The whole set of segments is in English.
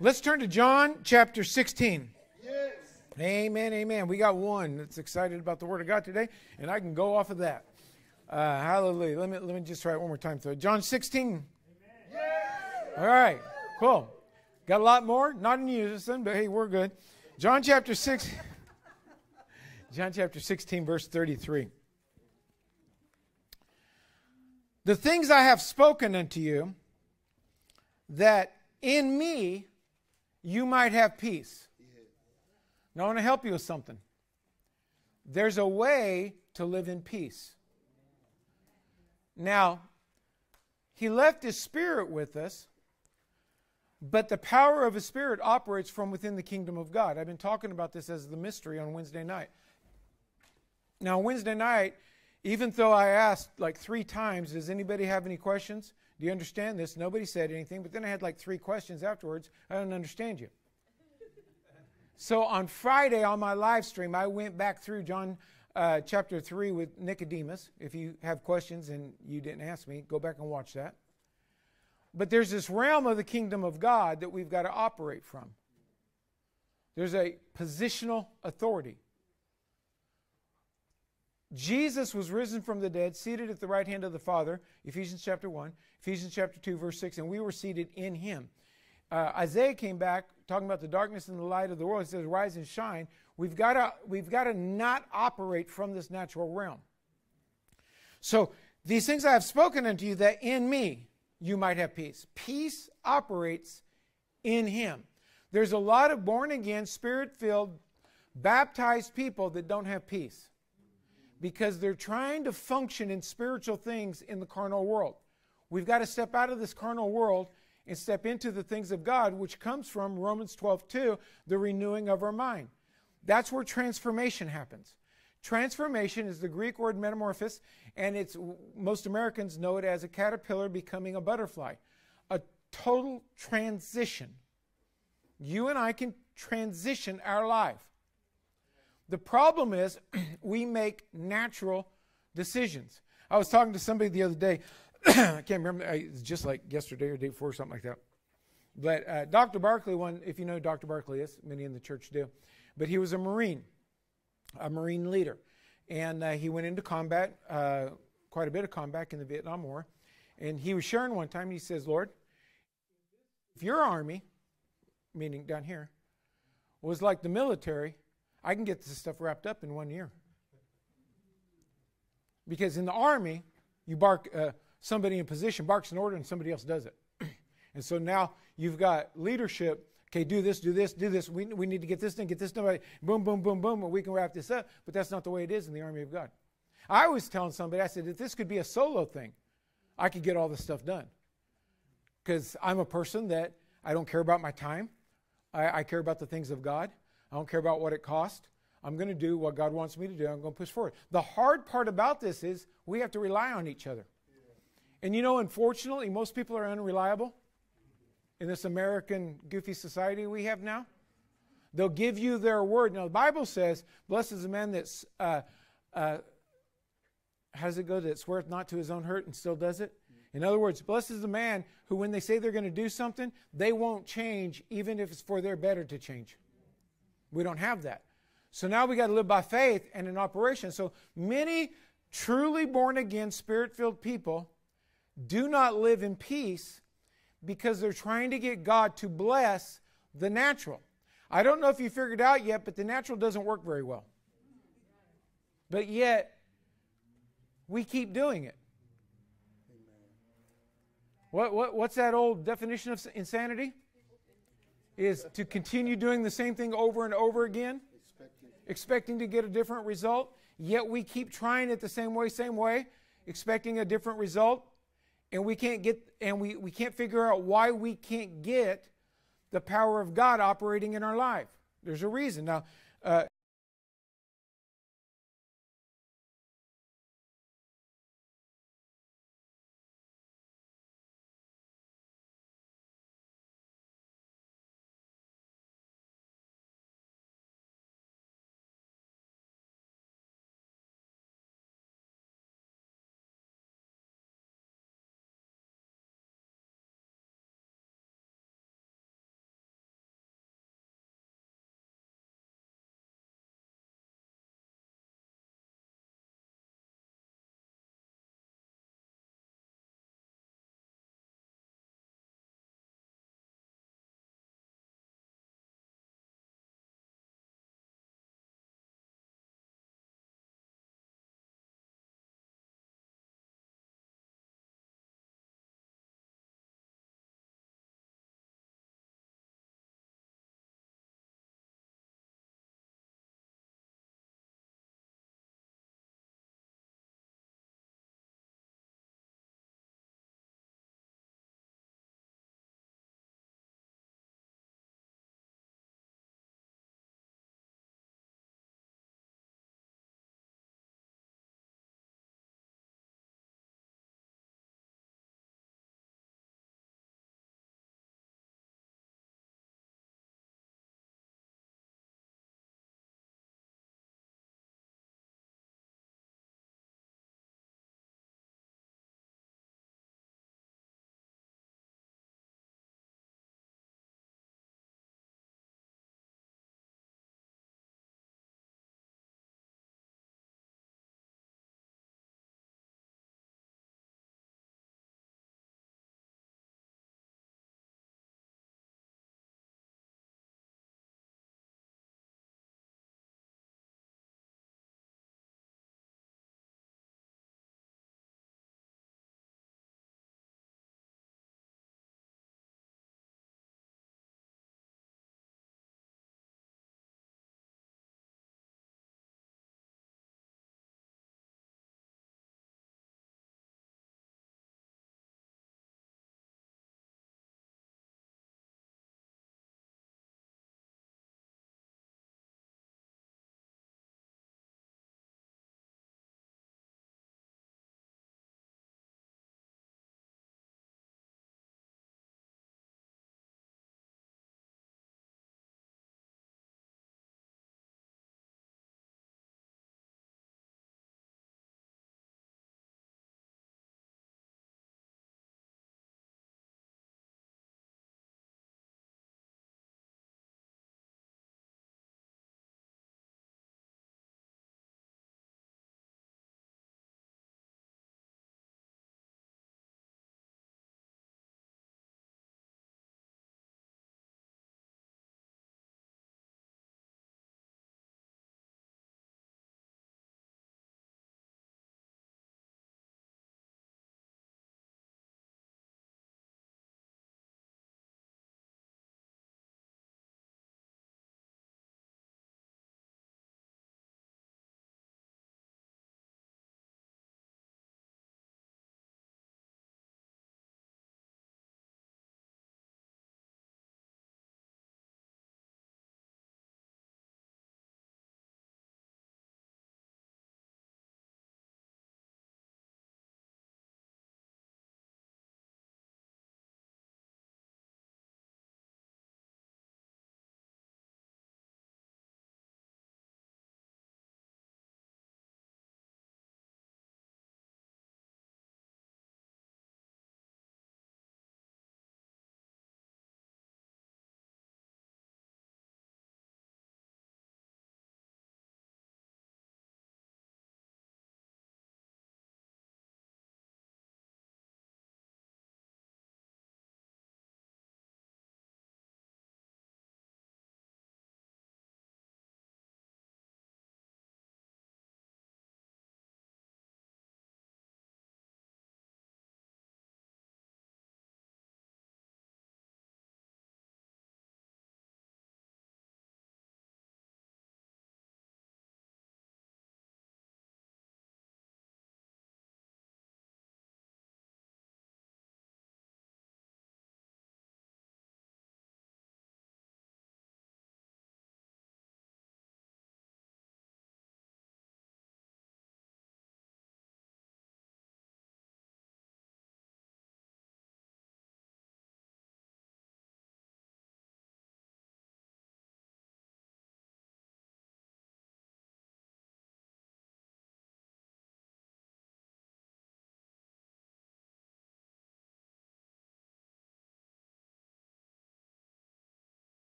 Let's turn to John chapter 16. Yes. Amen, amen. We got one that's excited about the Word of God today, and I can go off of that. Uh, hallelujah. Let me, let me just try it one more time. Through John 16. Yes. All right, cool. Got a lot more? Not in unison, but hey, we're good. John chapter 6. John chapter 16, verse 33. The things I have spoken unto you, that in me you might have peace. Now, I want to help you with something. There's a way to live in peace. Now, he left his spirit with us, but the power of his spirit operates from within the kingdom of God. I've been talking about this as the mystery on Wednesday night. Now, Wednesday night, even though I asked like three times, does anybody have any questions? Do you understand this? Nobody said anything, but then I had like three questions afterwards. I don't understand you. so on Friday on my live stream, I went back through John uh, chapter 3 with Nicodemus. If you have questions and you didn't ask me, go back and watch that. But there's this realm of the kingdom of God that we've got to operate from. There's a positional authority. Jesus was risen from the dead, seated at the right hand of the Father, Ephesians chapter 1, Ephesians chapter 2, verse 6, and we were seated in him. Uh, Isaiah came back talking about the darkness and the light of the world. He says, Rise and shine. We've got to we've got to not operate from this natural realm. So these things I have spoken unto you, that in me you might have peace. Peace operates in him. There's a lot of born again, spirit filled, baptized people that don't have peace because they're trying to function in spiritual things in the carnal world. We've got to step out of this carnal world and step into the things of God, which comes from Romans 12 2, the renewing of our mind. That's where transformation happens. Transformation is the Greek word metamorphosis, and it's most Americans know it as a caterpillar becoming a butterfly. A total transition. You and I can transition our life. The problem is we make natural decisions. I was talking to somebody the other day. I can't remember. It's just like yesterday or day before, something like that. But uh, Dr. Barkley, one, if you know Dr. Barkley is, many in the church do, but he was a Marine, a Marine leader. And uh, he went into combat, uh, quite a bit of combat in the Vietnam War. And he was sharing one time, he says, Lord, if your army, meaning down here, was like the military, I can get this stuff wrapped up in one year. Because in the army, you bark, uh, somebody in position barks an order and somebody else does it. and so now you've got leadership. Okay, do this, do this, do this. We, we need to get this done, get this done. Boom, boom, boom, boom, and we can wrap this up. But that's not the way it is in the army of God. I was telling somebody, I said, if this could be a solo thing, I could get all this stuff done. Because I'm a person that I don't care about my time. I, I care about the things of God. I don't care about what it costs. I'm going to do what God wants me to do. I'm going to push forward. The hard part about this is we have to rely on each other. And you know, unfortunately, most people are unreliable in this American goofy society we have now. They'll give you their word. Now, the Bible says, Blessed is the man that's, uh, uh, it go, that sweareth not to his own hurt and still does it? In other words, blessed is the man who, when they say they're going to do something, they won't change, even if it's for their better to change. We don't have that. So now we got to live by faith and in operation. So many truly born again, spirit filled people do not live in peace because they're trying to get God to bless the natural. I don't know if you figured out yet, but the natural doesn't work very well. But yet, we keep doing it. What, what, what's that old definition of insanity? Is to continue doing the same thing over and over again, expecting. expecting to get a different result, yet we keep trying it the same way, same way, expecting a different result, and we can't get and we, we can't figure out why we can't get the power of God operating in our life. There's a reason. Now, uh,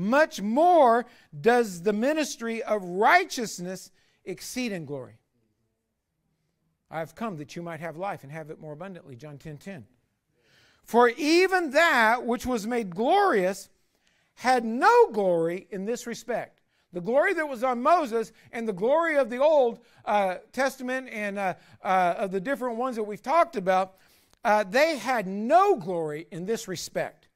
much more does the ministry of righteousness exceed in glory. I have come that you might have life and have it more abundantly. John 10 10. For even that which was made glorious had no glory in this respect. The glory that was on Moses and the glory of the Old uh, Testament and uh, uh, of the different ones that we've talked about, uh, they had no glory in this respect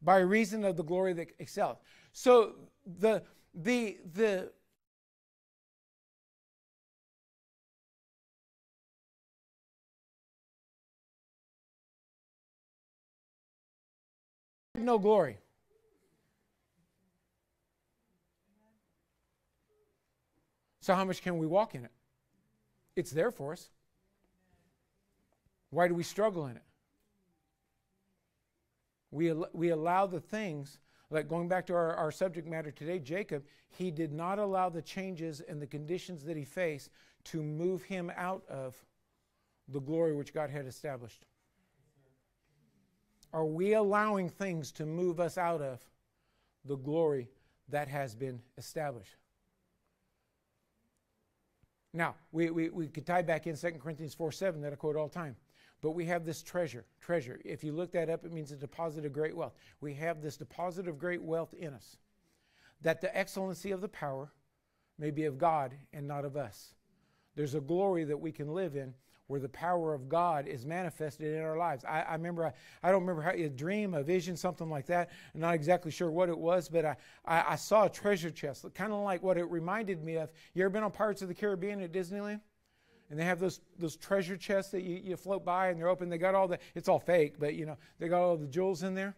by reason of the glory that excelleth. So the, the, the no glory. So, how much can we walk in it? It's there for us. Why do we struggle in it? We, we allow the things, like going back to our, our subject matter today, Jacob, he did not allow the changes and the conditions that he faced to move him out of the glory which God had established. Are we allowing things to move us out of the glory that has been established? Now, we, we, we could tie back in 2 Corinthians 4 7 that I quote all the time. But we have this treasure. Treasure. If you look that up, it means a deposit of great wealth. We have this deposit of great wealth in us. That the excellency of the power may be of God and not of us. There's a glory that we can live in where the power of God is manifested in our lives. I, I remember, I, I, don't remember how a dream, a vision, something like that. I'm not exactly sure what it was, but I, I, I saw a treasure chest, kind of like what it reminded me of. You ever been on Pirates of the Caribbean at Disneyland? And they have those those treasure chests that you, you float by and they're open. They got all the, it's all fake, but you know, they got all the jewels in there.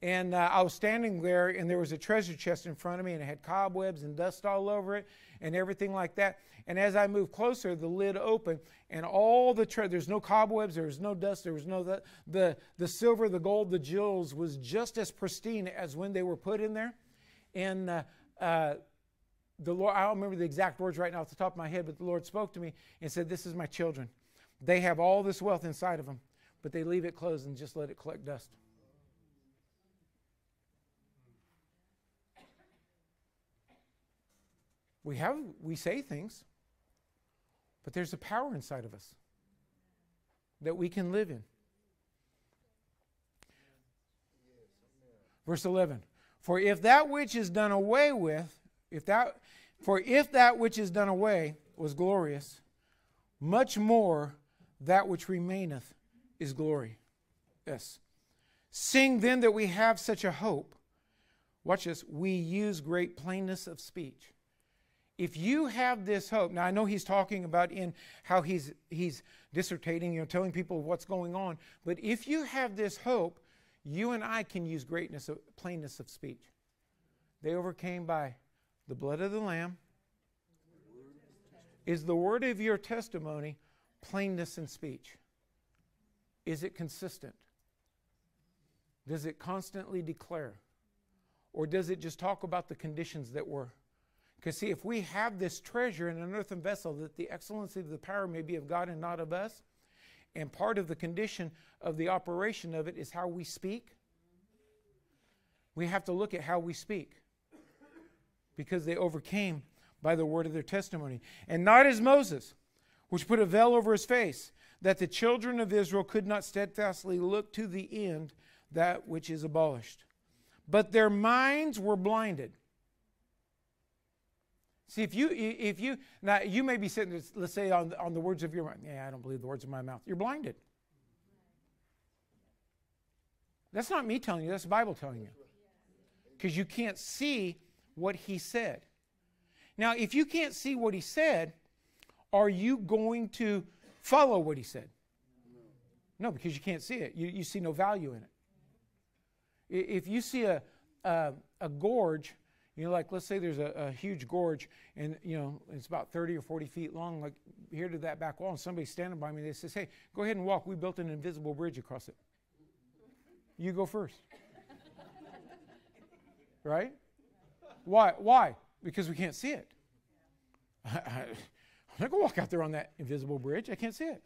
And uh, I was standing there, and there was a treasure chest in front of me, and it had cobwebs and dust all over it, and everything like that. And as I moved closer, the lid opened, and all the tre- there's no cobwebs, there was no dust, there was no the, the the silver, the gold, the jewels was just as pristine as when they were put in there. And uh, uh, the Lord, I don't remember the exact words right now off the top of my head, but the Lord spoke to me and said, "This is my children. They have all this wealth inside of them, but they leave it closed and just let it collect dust." We have we say things, but there's a power inside of us that we can live in. Verse 11. For if that which is done away with, if that for if that which is done away was glorious, much more that which remaineth is glory. Yes. Seeing then that we have such a hope, watch this, we use great plainness of speech if you have this hope, now I know he's talking about in how he's he's dissertating, you know, telling people what's going on, but if you have this hope, you and I can use greatness of plainness of speech. They overcame by the blood of the lamb. Is the word of your testimony plainness in speech? Is it consistent? Does it constantly declare? Or does it just talk about the conditions that were because, see, if we have this treasure in an earthen vessel, that the excellency of the power may be of God and not of us, and part of the condition of the operation of it is how we speak, we have to look at how we speak. Because they overcame by the word of their testimony. And not as Moses, which put a veil over his face, that the children of Israel could not steadfastly look to the end that which is abolished. But their minds were blinded. See, if you, if you, now you may be sitting, let's say, on, on the words of your mouth. Yeah, I don't believe the words of my mouth. You're blinded. That's not me telling you, that's the Bible telling you. Because you can't see what he said. Now, if you can't see what he said, are you going to follow what he said? No, because you can't see it. You, you see no value in it. If you see a, a, a gorge you know, like let's say there's a, a, huge gorge and, you know, it's about 30 or 40 feet long, like here to that back wall, and somebody's standing by me, they says, hey, go ahead and walk. We built an invisible bridge across it. You go first. right? Why? Why? Because we can't see it. I, I'm not going to walk out there on that invisible bridge. I can't see it.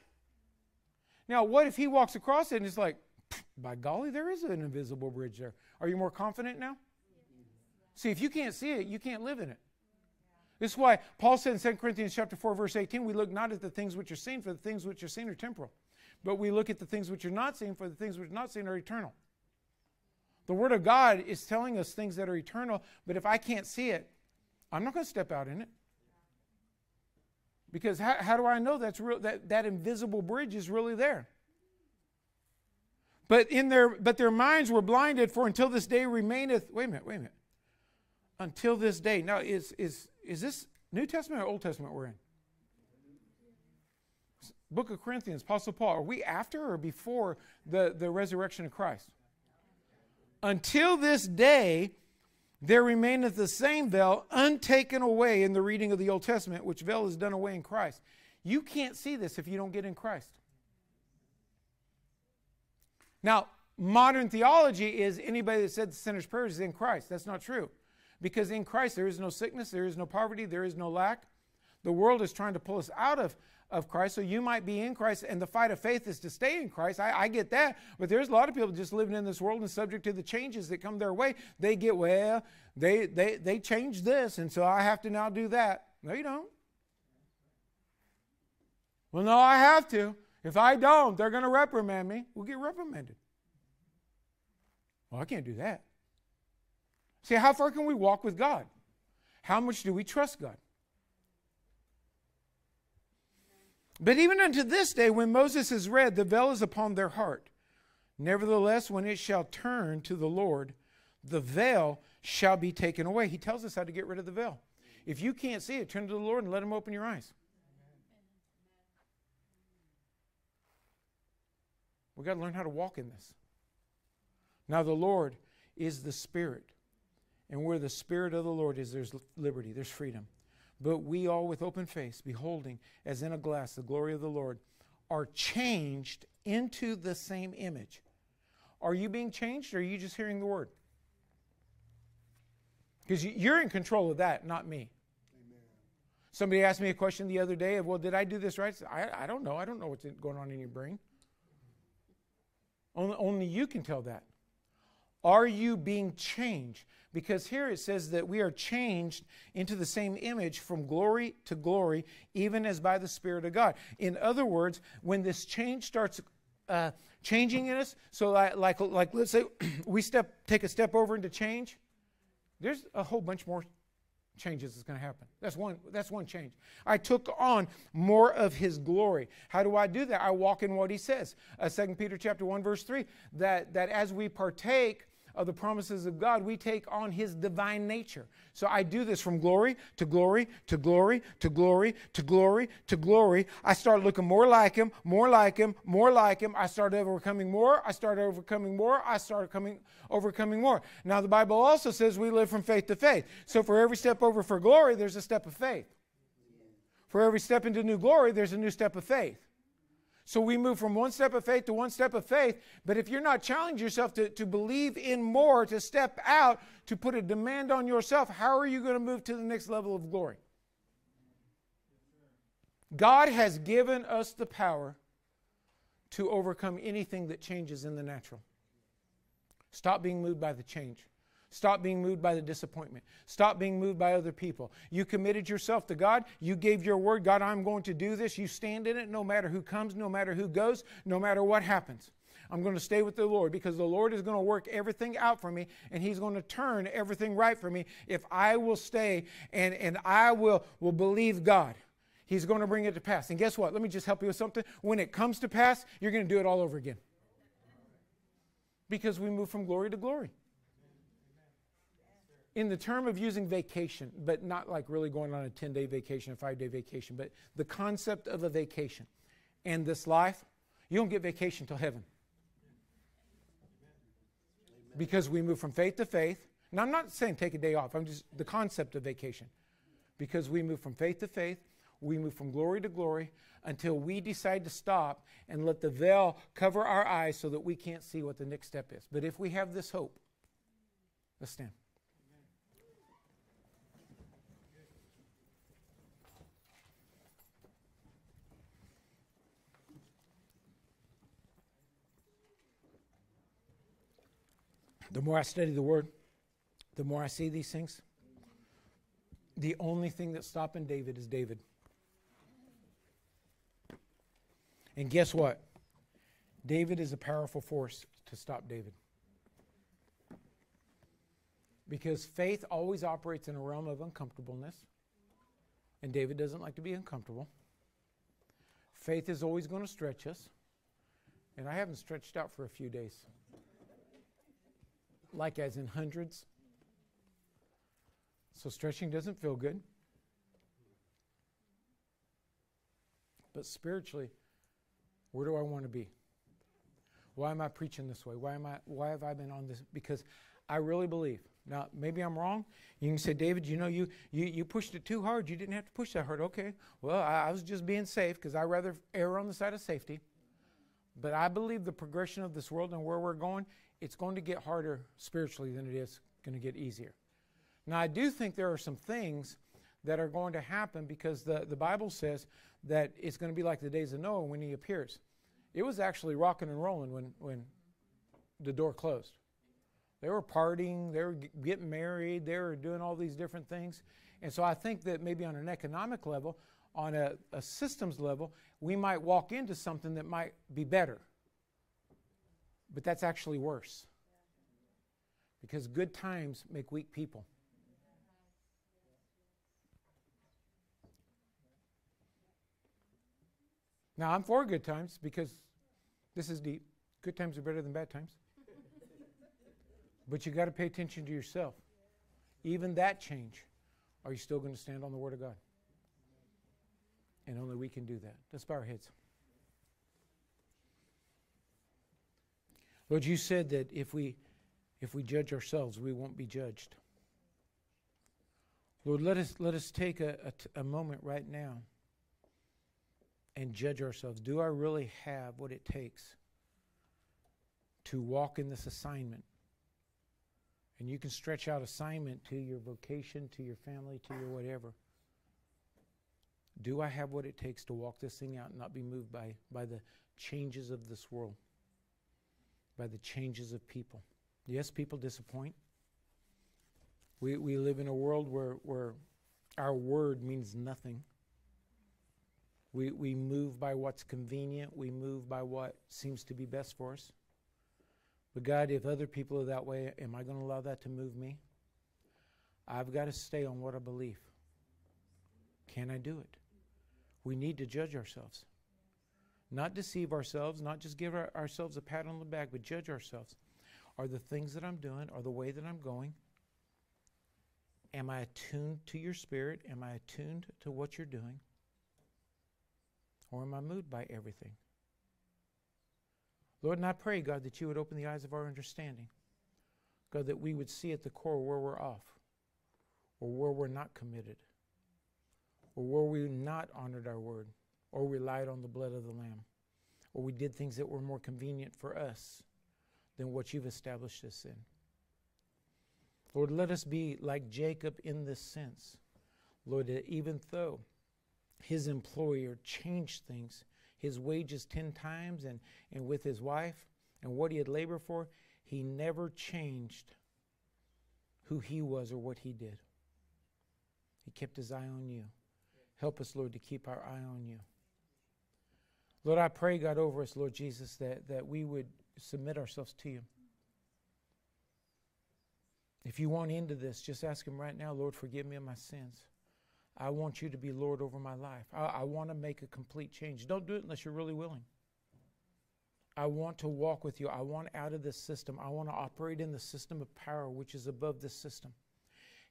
Now, what if he walks across it and it's like, by golly, there is an invisible bridge there. Are you more confident now? See, if you can't see it, you can't live in it. This is why Paul said in 2 Corinthians chapter 4, verse 18, we look not at the things which are seen, for the things which are seen are temporal. But we look at the things which are not seen, for the things which are not seen are eternal. The Word of God is telling us things that are eternal, but if I can't see it, I'm not going to step out in it. Because how, how do I know that's real, that, that invisible bridge is really there? But in their but their minds were blinded, for until this day remaineth. Wait a minute, wait a minute. Until this day. Now, is is is this New Testament or Old Testament we're in? Book of Corinthians, Apostle Paul. Are we after or before the, the resurrection of Christ? Until this day, there remaineth the same veil untaken away in the reading of the Old Testament, which veil is done away in Christ. You can't see this if you don't get in Christ. Now, modern theology is anybody that said the sinner's prayer is in Christ. That's not true. Because in Christ there is no sickness, there is no poverty, there is no lack. The world is trying to pull us out of, of Christ. So you might be in Christ, and the fight of faith is to stay in Christ. I, I, get that. But there's a lot of people just living in this world and subject to the changes that come their way. They get, well, they, they, they change this, and so I have to now do that. No, you don't. Well, no, I have to. If I don't, they're going to reprimand me. We'll get reprimanded. Well, I can't do that. See, how far can we walk with God? How much do we trust God? But even unto this day, when Moses is read, the veil is upon their heart. Nevertheless, when it shall turn to the Lord, the veil shall be taken away. He tells us how to get rid of the veil. If you can't see it, turn to the Lord and let Him open your eyes. We've got to learn how to walk in this. Now, the Lord is the Spirit. And where the Spirit of the Lord is, there's liberty, there's freedom. But we all, with open face, beholding as in a glass the glory of the Lord, are changed into the same image. Are you being changed or are you just hearing the word? Because you're in control of that, not me. Amen. Somebody asked me a question the other day of, well, did I do this right? I, I don't know. I don't know what's going on in your brain. Only, only you can tell that. Are you being changed? Because here it says that we are changed into the same image from glory to glory, even as by the Spirit of God. In other words, when this change starts uh, changing in us, so like, like, like let's say we step, take a step over into change, there's a whole bunch more changes that's going to happen. That's one, that's one change. I took on more of his glory. How do I do that? I walk in what he says. Uh, 2 Peter chapter 1, verse 3, that, that as we partake of the promises of God, we take on his divine nature. So I do this from glory to glory to glory to glory to glory to glory. I start looking more like him, more like him, more like him. I start overcoming more. I start overcoming more. I start coming overcoming more. Now the Bible also says we live from faith to faith. So for every step over for glory, there's a step of faith. For every step into new glory, there's a new step of faith. So we move from one step of faith to one step of faith. But if you're not challenging yourself to, to believe in more, to step out, to put a demand on yourself, how are you going to move to the next level of glory? God has given us the power to overcome anything that changes in the natural. Stop being moved by the change. Stop being moved by the disappointment. Stop being moved by other people. You committed yourself to God. You gave your word, God, I'm going to do this. You stand in it no matter who comes, no matter who goes, no matter what happens. I'm going to stay with the Lord because the Lord is going to work everything out for me and He's going to turn everything right for me if I will stay and, and I will, will believe God. He's going to bring it to pass. And guess what? Let me just help you with something. When it comes to pass, you're going to do it all over again. Because we move from glory to glory in the term of using vacation, but not like really going on a 10 day vacation, a five day vacation, but the concept of a vacation. And this life, you don't get vacation till heaven. Because we move from faith to faith. And I'm not saying take a day off, I'm just the concept of vacation. Because we move from faith to faith, we move from glory to glory until we decide to stop and let the veil cover our eyes so that we can't see what the next step is. But if we have this hope, let's stand. The more I study the Word, The more I see these things, the only thing that's stopping David is David. And guess what? David is a powerful force to stop David. Because faith always operates in a realm of uncomfortableness, and David doesn't like to be uncomfortable. Faith is always going to stretch us, and I haven't stretched out for a few days. Like as in hundreds. So stretching doesn't feel good. But spiritually, where do I want to be? Why am I preaching this way? Why am I why have I been on this? Because I really believe. Now, maybe I'm wrong. You can say, David, you know, you, you, you pushed it too hard. You didn't have to push that hard. Okay. Well, I, I was just being safe because I rather err on the side of safety. But I believe the progression of this world and where we're going, it's going to get harder spiritually than it is going to get easier. Now, I do think there are some things that are going to happen because the, the Bible says that it's going to be like the days of Noah when he appears. It was actually rocking and rolling when, when the door closed. They were partying, they were getting married, they were doing all these different things. And so I think that maybe on an economic level, on a, a systems level, we might walk into something that might be better. But that's actually worse. Because good times make weak people. Now, I'm for good times because this is deep. Good times are better than bad times. but you got to pay attention to yourself. Even that change, are you still going to stand on the Word of God? And only we can do that. Let's bow our heads. Lord, you said that if we if we judge ourselves, we won't be judged. Lord, let us let us take a, a, a moment right now and judge ourselves. Do I really have what it takes to walk in this assignment? And you can stretch out assignment to your vocation, to your family, to your whatever. Do I have what it takes to walk this thing out and not be moved by, by the changes of this world, by the changes of people? Yes, people disappoint. We, we live in a world where, where our word means nothing. We, we move by what's convenient, we move by what seems to be best for us. But God, if other people are that way, am I going to allow that to move me? I've got to stay on what I believe. Can I do it? We need to judge ourselves. Not deceive ourselves, not just give our, ourselves a pat on the back, but judge ourselves. Are the things that I'm doing, are the way that I'm going, am I attuned to your spirit? Am I attuned to what you're doing? Or am I moved by everything? Lord, and I pray, God, that you would open the eyes of our understanding. God, that we would see at the core where we're off, or where we're not committed, or where we not honored our word, or relied on the blood of the Lamb, or we did things that were more convenient for us than what you've established us in. Lord, let us be like Jacob in this sense. Lord, even though his employer changed things, his wages 10 times, and, and with his wife and what he had labored for, he never changed who he was or what he did. He kept his eye on you. Help us, Lord, to keep our eye on you. Lord, I pray, God, over us, Lord Jesus, that, that we would submit ourselves to you. If you want into this, just ask Him right now, Lord, forgive me of my sins. I want you to be Lord over my life. I, I want to make a complete change. Don't do it unless you're really willing. I want to walk with you. I want out of this system. I want to operate in the system of power which is above this system.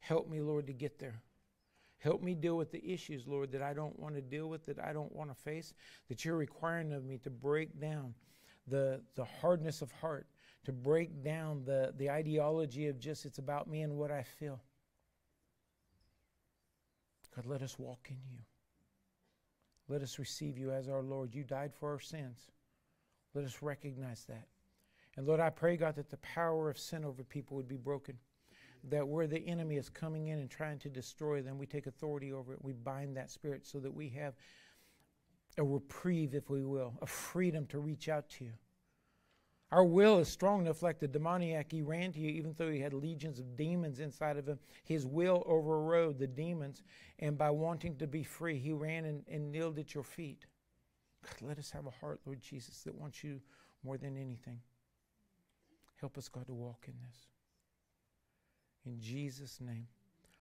Help me, Lord, to get there. Help me deal with the issues, Lord, that I don't want to deal with, that I don't want to face, that you're requiring of me to break down the, the hardness of heart, to break down the, the ideology of just it's about me and what I feel. God, let us walk in you. Let us receive you as our Lord. You died for our sins. Let us recognize that. And Lord, I pray, God, that the power of sin over people would be broken. That where the enemy is coming in and trying to destroy them, we take authority over it. We bind that spirit so that we have a reprieve, if we will, a freedom to reach out to you. Our will is strong enough, like the demoniac. He ran to you, even though he had legions of demons inside of him. His will overrode the demons, and by wanting to be free, he ran and, and kneeled at your feet. God, let us have a heart, Lord Jesus, that wants you more than anything. Help us, God, to walk in this. In Jesus' name.